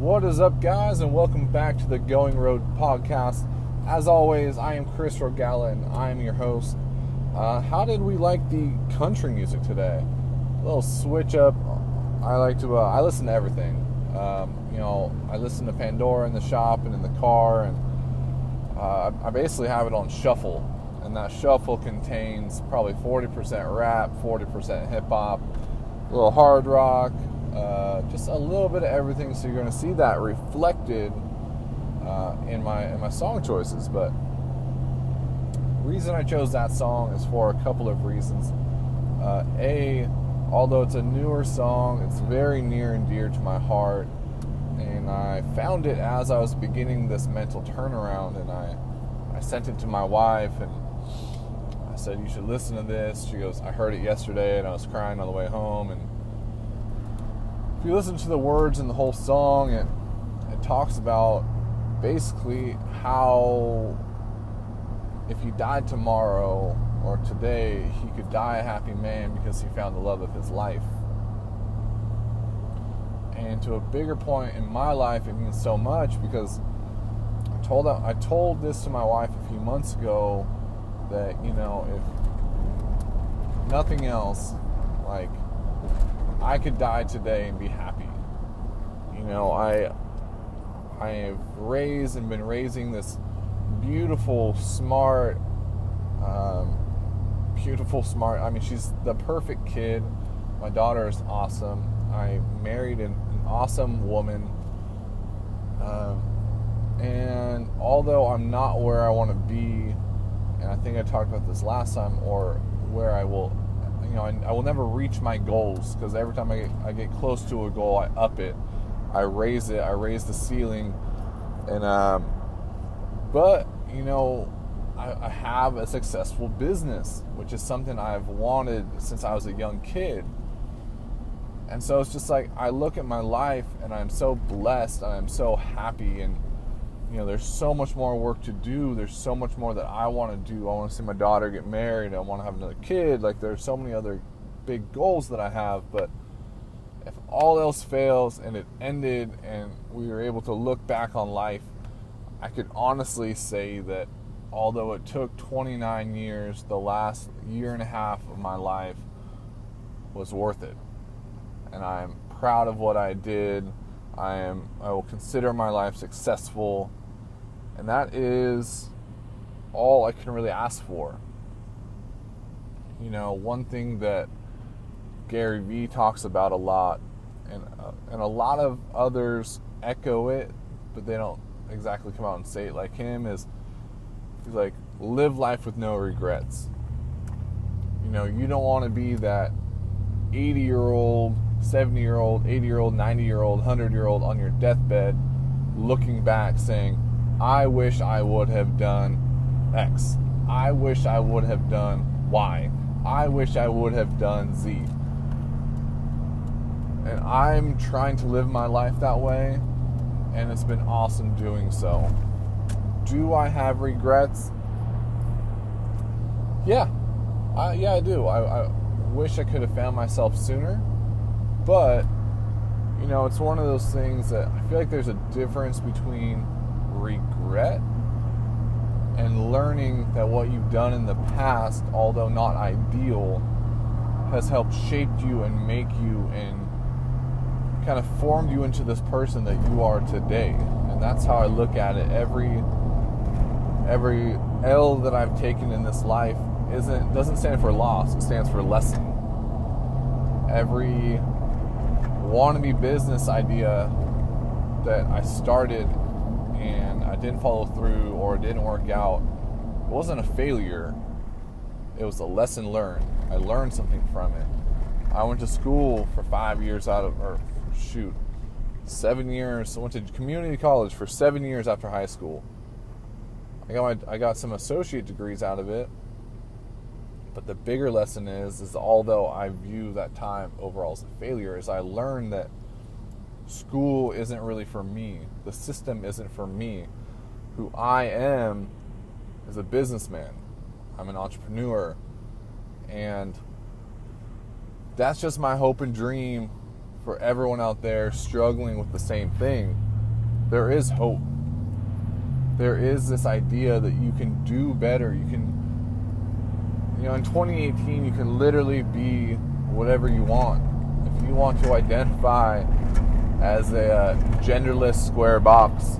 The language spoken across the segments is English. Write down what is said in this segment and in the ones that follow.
What is up, guys, and welcome back to the Going Road podcast. As always, I am Chris Rogala, and I am your host. Uh, how did we like the country music today? A little switch up. I like to. Uh, I listen to everything. Um, you know, I listen to Pandora in the shop and in the car, and uh, I basically have it on shuffle. And that shuffle contains probably 40% rap, 40% hip hop, a little hard rock, uh, just a little bit of everything. So you're going to see that reflected uh, in my in my song choices. But reason I chose that song is for a couple of reasons. Uh, a, although it's a newer song, it's very near and dear to my heart, and I found it as I was beginning this mental turnaround, and I I sent it to my wife and. I said, You should listen to this. She goes, I heard it yesterday and I was crying on the way home. And if you listen to the words in the whole song, it, it talks about basically how if he died tomorrow or today, he could die a happy man because he found the love of his life. And to a bigger point in my life, it means so much because I told I told this to my wife a few months ago that you know if nothing else, like I could die today and be happy. You know, I I have raised and been raising this beautiful, smart, um, beautiful, smart. I mean, she's the perfect kid. My daughter is awesome. I married an, an awesome woman. Um, and although I'm not where I want to be, and I think I talked about this last time, or where I will, you know, I, I will never reach my goals because every time I get, I get close to a goal, I up it, I raise it, I raise the ceiling, and um, but you know, I, I have a successful business, which is something I've wanted since I was a young kid. And so it's just like I look at my life and I'm so blessed and I'm so happy and you know there's so much more work to do. There's so much more that i want to do. I want to see my daughter get married. I want to have another kid. Like there's so many other big goals that i have but if all else fails and it ended and we were able to look back on life i could honestly say that although it took 29 years the last year and a half of my life was worth it. And i'm proud of what i did. I am I will consider my life successful and that is all I can really ask for. You know, one thing that Gary Vee talks about a lot, and uh, and a lot of others echo it, but they don't exactly come out and say it like him. Is he's like live life with no regrets. You know, you don't want to be that 80 year old, 70 year old, 80 year old, 90 year old, 100 year old on your deathbed looking back saying, I wish I would have done X. I wish I would have done Y. I wish I would have done Z. And I'm trying to live my life that way, and it's been awesome doing so. Do I have regrets? Yeah, I, yeah, I do. I, I wish I could have found myself sooner, but you know, it's one of those things that I feel like there's a difference between regret and learning that what you've done in the past, although not ideal, has helped shape you and make you and kind of formed you into this person that you are today. And that's how I look at it. Every every L that I've taken in this life isn't doesn't stand for loss, it stands for lesson. Every wannabe business idea that I started and I didn't follow through or it didn't work out, it wasn't a failure. It was a lesson learned. I learned something from it. I went to school for five years out of, or shoot, seven years. I went to community college for seven years after high school. I got my, I got some associate degrees out of it. But the bigger lesson is, is although I view that time overall as a failure, is I learned that school isn't really for me. The system isn't for me. Who I am is a businessman. I'm an entrepreneur. And that's just my hope and dream for everyone out there struggling with the same thing. there is hope. There is this idea that you can do better. You can, you know, in 2018, you can literally be whatever you want. If you want to identify as a uh, genderless square box,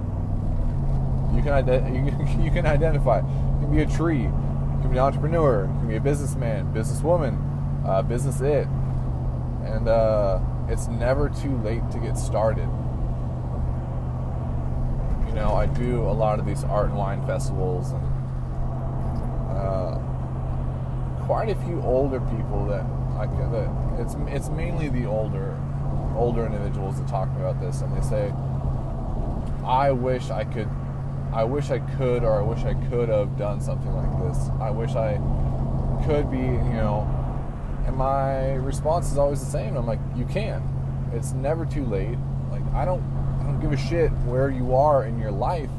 you can, ident- you, can, identify. You can be a tree. You can be an entrepreneur. You can be a businessman, businesswoman, uh, business it. And uh, it's never too late to get started. You know, I do a lot of these art and wine festivals, and uh, quite a few older people that I that it's it's mainly the older older individuals that talk about this, and they say, "I wish I could, I wish I could, or I wish I could have done something like this. I wish I could be, you know." And my response is always the same. I'm like, "You can. It's never too late. Like I don't I don't give a shit where you are in your life.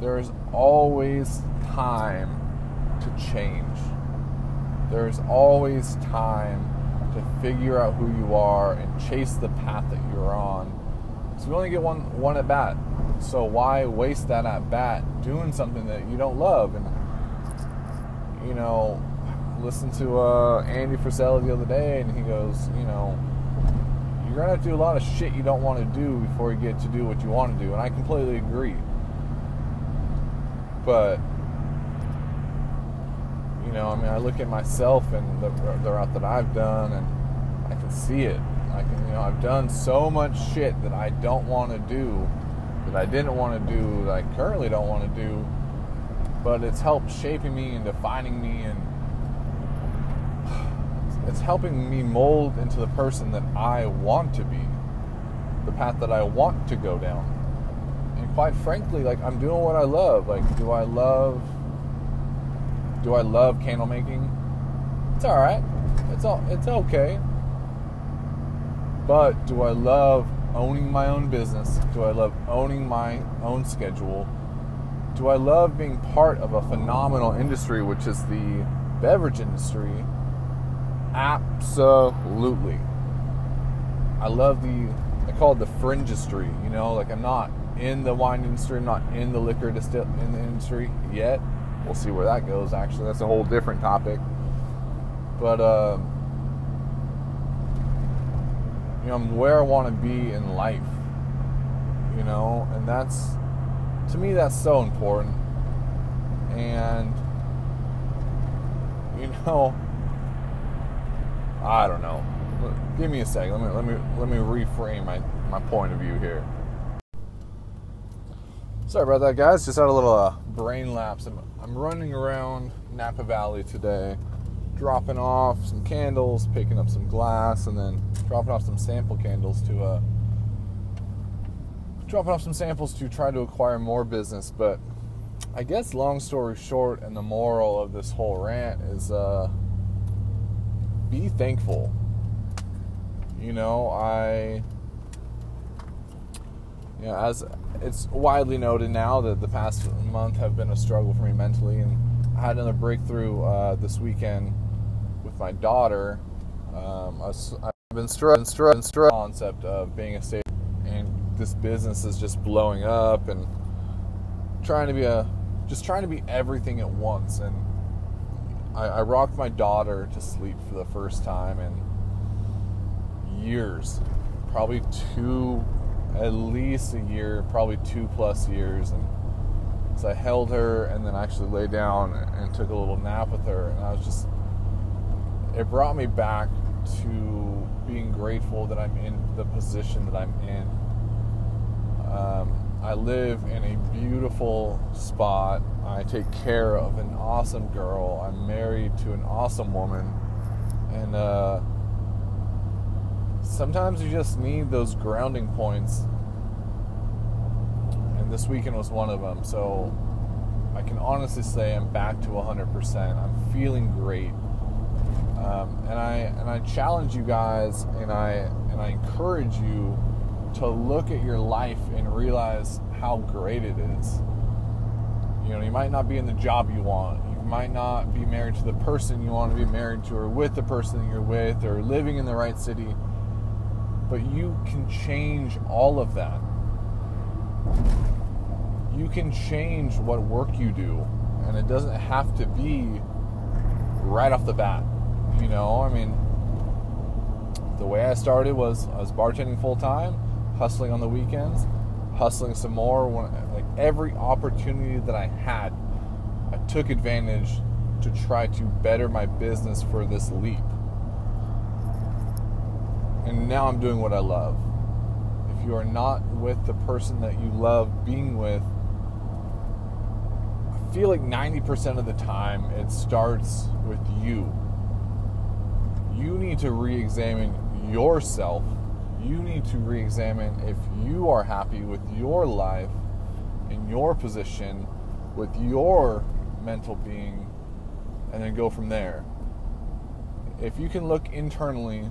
There's always time to change. There's always time to figure out who you are and chase the path that you're on. So you only get one one at bat. So why waste that at bat doing something that you don't love? And you know, listen to uh, Andy Frisella the other day, and he goes, you know, you're gonna have to do a lot of shit you don't want to do before you get to do what you want to do, and I completely agree. But you know, I mean, I look at myself and the, the route that I've done, and I can see it. I can, you know, I've done so much shit that I don't want to do, that I didn't want to do, that I currently don't want to do, but it's helped shaping me and defining me and it's helping me mold into the person that I want to be, the path that I want to go down. And quite frankly, like I'm doing what I love. Like, do I love do I love candle making? It's all right. It's all it's okay. But do I love owning my own business? Do I love owning my own schedule? Do I love being part of a phenomenal industry, which is the beverage industry? Absolutely. I love the, I call it the fringe industry. You know, like I'm not in the wine industry, I'm not in the liquor distill in the industry yet. We'll see where that goes. Actually, that's a whole different topic. But uh, you know, I'm where I want to be in life. You know, and that's to me that's so important. And you know I don't know. Give me a second. Let me let me let me reframe my my point of view here. Sorry about that, guys. Just had a little uh, brain lapse. I'm running around Napa Valley today, dropping off some candles, picking up some glass, and then dropping off some sample candles to uh, dropping off some samples to try to acquire more business. But I guess, long story short, and the moral of this whole rant is. Uh, be thankful. You know, I you know, as it's widely noted now that the past month have been a struggle for me mentally, and I had another breakthrough uh, this weekend with my daughter. Um, I have been struggling, struggling, struggling concept of being a state, and this business is just blowing up, and trying to be a, just trying to be everything at once, and I, I rocked my daughter to sleep for the first time in years, probably two, at least a year, probably two plus years, and so I held her and then actually lay down and took a little nap with her, and I was just, it brought me back to being grateful that I'm in the position that I'm in. Um, I live in a beautiful spot. I take care of an awesome girl. I'm married to an awesome woman. And uh, sometimes you just need those grounding points. And this weekend was one of them. So I can honestly say I'm back to 100%. I'm feeling great. Um, and I and I challenge you guys, and I and I encourage you to look at your life and realize how great it is. You know, you might not be in the job you want. You might not be married to the person you want to be married to, or with the person you're with, or living in the right city. But you can change all of that. you can change what work you do, and it doesn't have to be right off the bat. You know, I mean, the way I started was I was bartending full time, hustling on the weekends, hustling some more. When like every opportunity that I had, I took advantage to try to better my business for this leap. And now I'm doing what I love. If you are not with the person that you love being with, I feel like 90% of the time it starts with you. You need to re examine yourself. You need to re examine if you are happy with your life, in your position, with your mental being, and then go from there. If you can look internally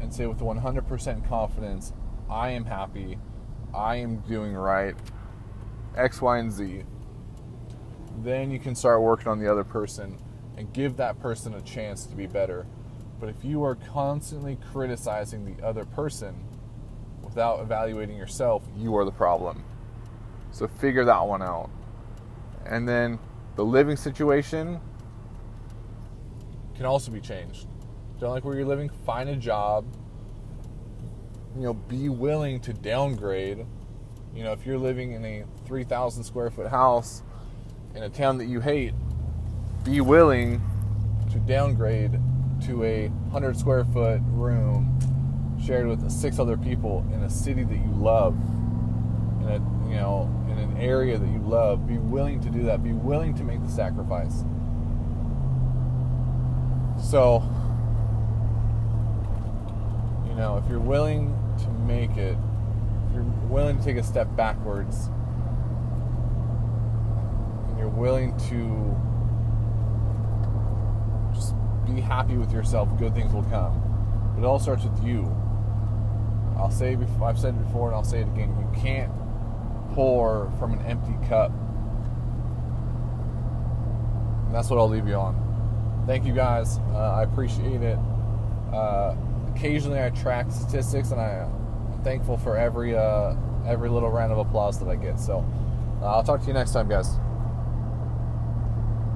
and say with 100% confidence, I am happy, I am doing right, X, Y, and Z, then you can start working on the other person and give that person a chance to be better. But if you are constantly criticizing the other person without evaluating yourself, you are the problem. So figure that one out. And then the living situation can also be changed. Don't like where you're living, find a job. You know, be willing to downgrade. You know, if you're living in a 3,000 square foot house in a town that you hate, be willing to downgrade to a 100 square foot room shared with six other people in a city that you love in a you know in an area that you love be willing to do that be willing to make the sacrifice so you know if you're willing to make it if you're willing to take a step backwards and you're willing to just be happy with yourself, good things will come. But it all starts with you. I'll say before, I've said it before and I'll say it again. You can't pour from an empty cup. And that's what I'll leave you on. Thank you guys. Uh, I appreciate it. Uh, occasionally I track statistics and I, am thankful for every uh, every little round of applause that I get. So uh, I'll talk to you next time, guys.